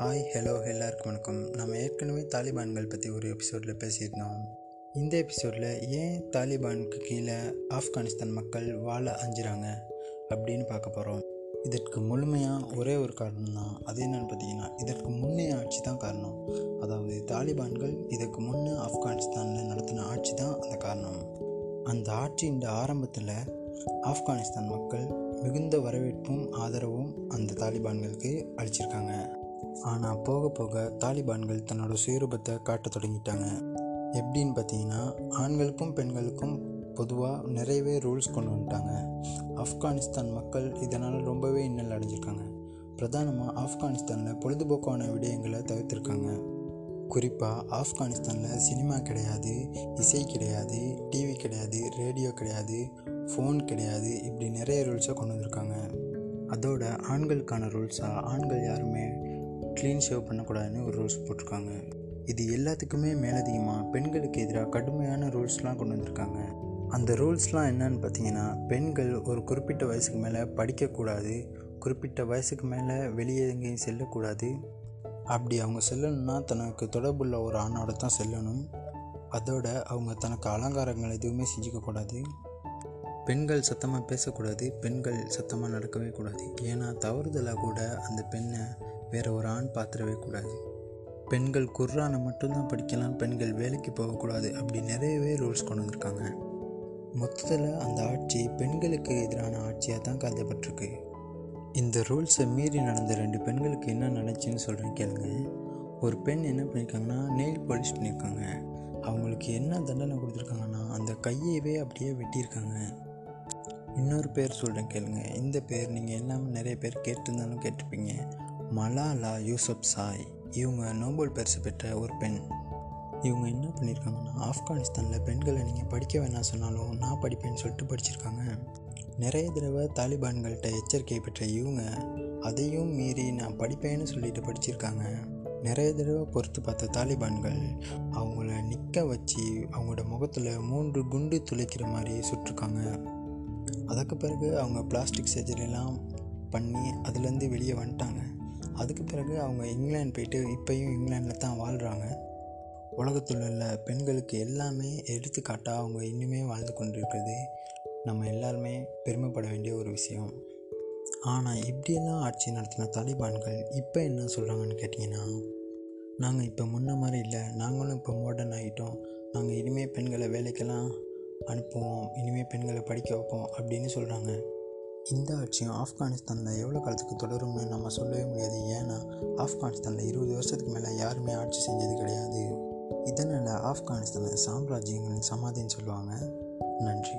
Hi hello எல்லாருக்கும் வணக்கம். நம்ம ஏற்கனவே தாலிபான்கள் பற்றி ஒரு எபிசோடில் பேசியிருந்தோம். இந்த எபிசோடில் ஏன் தாலிபானுக்கு கீழே ஆப்கானிஸ்தான் மக்கள் வாழ அஞ்சுறாங்க அப்படின்னு பார்க்க போகிறோம் இதற்கு முழுமையாக ஒரே ஒரு காரணம் தான் அது என்னென்னு பார்த்தீங்கன்னா இதற்கு முன்னே ஆட்சி தான் காரணம். அதாவது தாலிபான்கள் இதற்கு முன்னே ஆப்கானிஸ்தானில் நடத்தின ஆட்சி தான் அந்த காரணம். அந்த ஆட்சியின் ஆரம்பத்தில் ஆப்கானிஸ்தான் மக்கள் மிகுந்த வரவேற்பும் ஆதரவும் அந்த தாலிபான்களுக்கு அளிச்சிருக்காங்க. ஆனால் போக போக தாலிபான்கள் தன்னோட சுயரூபத்தை காட்ட தொடங்கிட்டாங்க. எப்படின்னு பார்த்தீங்கன்னா ஆண்களுக்கும் பெண்களுக்கும் பொதுவாக நிறையவே ரூல்ஸ் கொண்டு வந்துட்டாங்க. ஆப்கானிஸ்தான் மக்கள் இதனால் ரொம்பவே இன்னல் அடைஞ்சிருக்காங்க. பிரதானமாக ஆப்கானிஸ்தானில் பொழுதுபோக்கான விடயங்களை தவிர்த்திருக்காங்க. குறிப்பாக ஆப்கானிஸ்தானில் சினிமா கிடையாது இசை கிடையாது டிவி கிடையாது ரேடியோ கிடையாது ஃபோன் கிடையாது இப்படி நிறைய ரூல்ஸை கொண்டு வந்திருக்காங்க. அதோட ஆண்களுக்கான ரூல்ஸாக ஆண்கள் யாருமே க்ளீன் ஷேவ் பண்ணக்கூடாதுன்னு ஒரு ரூல்ஸ் போட்டிருக்காங்க. இது எல்லாத்துக்குமே மேலதிகமாக பெண்களுக்கு எதிராக கடுமையான ரூல்ஸ்லாம் கொண்டு வந்திருக்காங்க. அந்த ரூல்ஸ்லாம் என்னன்னு பார்த்தீங்கன்னா பெண்கள் ஒரு குறிப்பிட்ட வயசுக்கு மேலே படிக்கக்கூடாது குறிப்பிட்ட வயசுக்கு மேலே வெளியே எங்கேயும் செல்லக்கூடாது. அப்படி அவங்க செல்லணும்னா தனக்கு தொடர்புள்ள ஒரு ஆணோட தான் செல்லணும். அதோட அவங்க தனக்கு அலங்காரங்கள் எதுவுமே செஞ்சுக்கக்கூடாது. பெண்கள் சத்தமாக பேசக்கூடாது பெண்கள் சத்தமாக நடக்கவே கூடாது. ஏன்னா தவறுதலாக கூட அந்த பெண்ணை வேற ஒரு ஆண் பார்த்துடவே கூடாது. பெண்கள் குர்ரானை மட்டும்தான் படிக்கலாம் பெண்கள் வேலைக்கு போகக்கூடாது அப்படி நிறையவே ரூல்ஸ் கொண்டு வந்திருக்காங்க. மொத்தத்தில் அந்த ஆட்சி பெண்களுக்கு எதிரான ஆட்சியாக தான் கருதப்பட்டிருக்கு. இந்த ரூல்ஸை மீறி நடந்த ரெண்டு பெண்களுக்கு என்ன நடந்துச்சுன்னு சொல்கிறேன் கேளுங்க. ஒரு பெண் என்ன பண்ணியிருக்காங்கன்னா நெயில் பாலிஷ் பண்ணியிருக்காங்க அவங்களுக்கு என்ன தண்டனை கொடுத்துருக்காங்கன்னா அந்த கையவே அப்படியே வெட்டியிருக்காங்க. இன்னொரு பேர் சொல்கிறேன் கேளுங்க. இந்த பேர் நீங்கள் எல்லாமே நிறைய பேர் கேட்டிருந்தாலும் கேட்டிருப்பீங்க. மலாலா யூசப் சாய். இவங்க நோபல் பரிசு பெற்ற ஒரு பெண். இவங்க என்ன பண்ணியிருக்காங்கன்னா ஆப்கானிஸ்தானில் பெண்களை நீங்கள் படிக்க வேணாம் சொன்னாலும் நான் படிப்பேன்னு சொல்லிட்டு படிச்சிருக்காங்க. நிறைய தடவை தாலிபான்கள்கிட்ட எச்சரிக்கை பெற்ற இவங்க அதையும் மீறி நான் படிப்பேன்னு சொல்லிட்டு படிச்சிருக்காங்க. நிறைய தடவை பொறுத்து பார்த்த தாலிபான்கள் அவங்கள நிற்க வச்சு அவங்களோட முகத்தில் மூன்று குண்டு துளைக்கிற மாதிரி சுட்டிருக்காங்க. அதுக்கு பிறகு அவங்க பிளாஸ்டிக் சர்ஜரிலாம் பண்ணி அதுலேருந்து வெளியே வந்துட்டாங்க. அதுக்கு பிறகு அவங்க இங்கிலாந்து போயிட்டு இப்போயும் இங்கிலாண்டில் தான் வாழ்கிறாங்க உலகத்தில் உள்ள பெண்களுக்கு எல்லாமே எடுத்துக்காட்டாக அவங்க இன்னுமே வாழ்ந்து கொண்டிருக்கிறது நம்ம எல்லாருமே பெருமைப்பட வேண்டிய ஒரு விஷயம். ஆனால் இப்படியெல்லாம் ஆட்சி நடத்தின தாலிபான்கள் இப்போ என்ன சொல்கிறாங்கன்னு கேட்டிங்கன்னா நாங்கள் இப்போ முன்ன மாதிரி இல்லை. நாங்களும் இப்போ மாடர்ன் ஆகிட்டோம் நாங்கள் இனிமேல் பெண்களை வேலைக்கெல்லாம் அனுப்புவோம் இனிமேல் பெண்களை படிக்க வைப்போம் அப்படின்னு சொல்கிறாங்க இந்த ஆட்சியும் ஆப்கானிஸ்தானில் எவ்வளோ காலத்துக்கு தொடரும்னு நம்ம சொல்லவே முடியாது. ஏன்னா ஆப்கானிஸ்தானில் இருபது வருஷத்துக்கு மேலே யாருமே ஆட்சி செஞ்சது கிடையாது. இதனால் ஆப்கானிஸ்தானில் சாம்ராஜ்யங்களின் சமாதின்னு சொல்லுவாங்க. நன்றி.